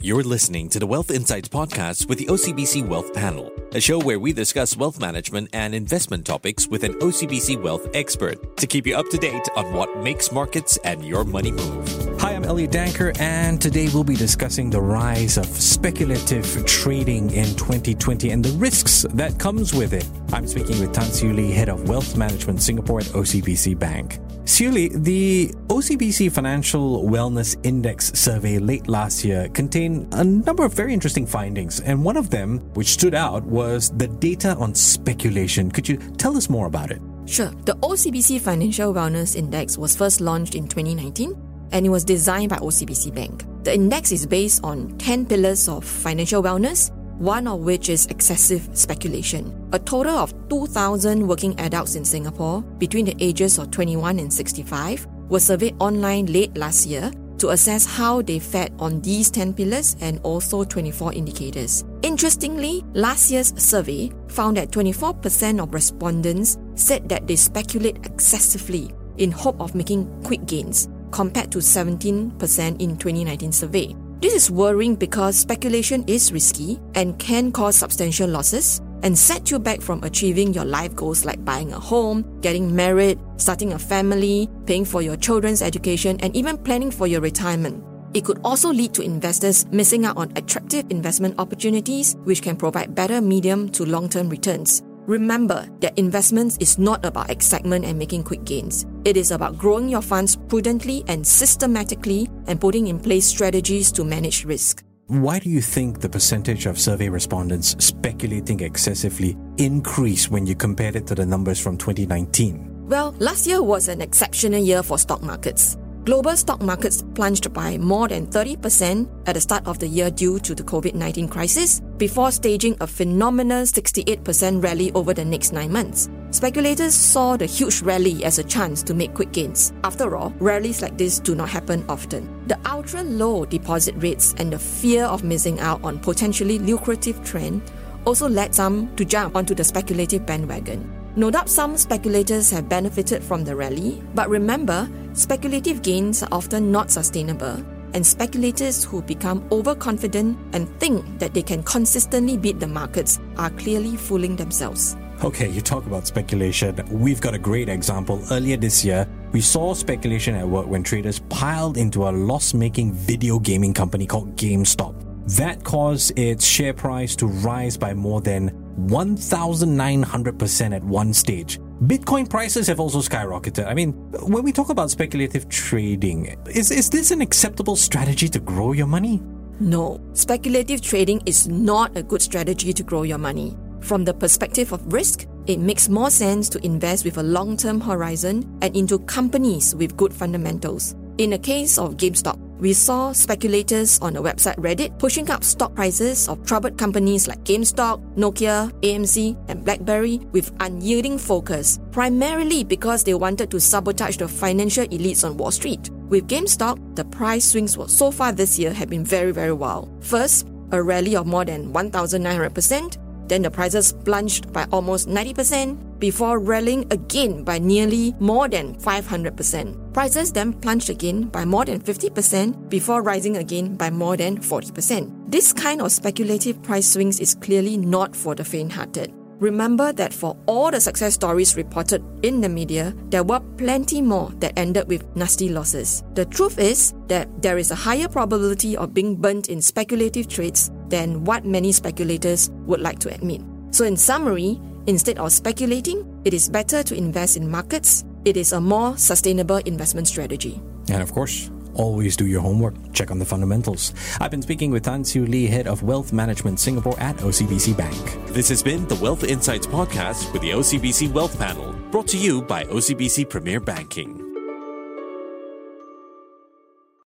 You're listening to the Wealth Insights podcast with the OCBC Wealth Panel, a show where we discuss wealth management and investment topics with an OCBC wealth expert to keep you up to date on what makes markets and your money move. Hi, I'm Elliot Danker, and today we'll be discussing the rise of speculative trading in 2020 and the risks that comes with it. I'm speaking with Tan Siew Lee, Head of Wealth Management Singapore at OCBC Bank. Siew Lee, the OCBC Financial Wellness Index survey late last year contained a number of very interesting findings, and one of them, which stood out, was the data on speculation. Could you tell us more about it? Sure. The OCBC Financial Wellness Index was first launched in 2019 and it was designed by OCBC Bank. The index is based on 10 pillars of financial wellness, one of which is excessive speculation. A total of 2,000 working adults in Singapore between the ages of 21 and 65 were surveyed online late last year to assess how they fared on these 10 pillars and also 24 indicators. Interestingly, last year's survey found that 24% of respondents said that they speculate excessively in hope of making quick gains, compared to 17% in 2019 survey. This is worrying because speculation is risky and can cause substantial losses and set you back from achieving your life goals like buying a home, getting married, starting a family, paying for your children's education, and even planning for your retirement. It could also lead to investors missing out on attractive investment opportunities which can provide better medium to long term returns. Remember that investments is not about excitement and making quick gains. It is about growing your funds prudently and systematically and putting in place strategies to manage risk. Why do you think the percentage of survey respondents speculating excessively increased when you compared it to the numbers from 2019? Well, last year was an exceptional year for stock markets. Global stock markets plunged by more than 30% at the start of the year due to the COVID 19 crisis, before staging a phenomenal 68% rally over the next nine months. Speculators saw the huge rally as a chance to make quick gains. After all, rallies like this do not happen often. The ultra low deposit rates and the fear of missing out on potentially lucrative trend also led some to jump onto the speculative bandwagon. No doubt some speculators have benefited from the rally, but remember, speculative gains are often not sustainable, and speculators who become overconfident and think that they can consistently beat the markets are clearly fooling themselves. Okay, you talk about speculation. We've got a great example. Earlier this year, we saw speculation at work when traders piled into a loss making video gaming company called GameStop. That caused its share price to rise by more than 1,900% at one stage. Bitcoin prices have also skyrocketed. I mean, when we talk about speculative trading, is, is this an acceptable strategy to grow your money? No, speculative trading is not a good strategy to grow your money. From the perspective of risk, it makes more sense to invest with a long term horizon and into companies with good fundamentals. In the case of GameStop, we saw speculators on the website Reddit pushing up stock prices of troubled companies like GameStop, Nokia, AMC, and BlackBerry with unyielding focus, primarily because they wanted to sabotage the financial elites on Wall Street. With GameStop, the price swings so far this year have been very, very wild. First, a rally of more than 1,900%, then the prices plunged by almost 90% before rallying again by nearly more than 500%. Prices then plunged again by more than 50% before rising again by more than 40%. This kind of speculative price swings is clearly not for the faint hearted. Remember that for all the success stories reported in the media, there were plenty more that ended with nasty losses. The truth is that there is a higher probability of being burnt in speculative trades than what many speculators would like to admit. So, in summary, instead of speculating, it is better to invest in markets. It is a more sustainable investment strategy. And of course, always do your homework. Check on the fundamentals. I've been speaking with Tan Siew Lee, Head of Wealth Management Singapore at OCBC Bank. This has been the Wealth Insights podcast with the OCBC Wealth Panel, brought to you by OCBC Premier Banking.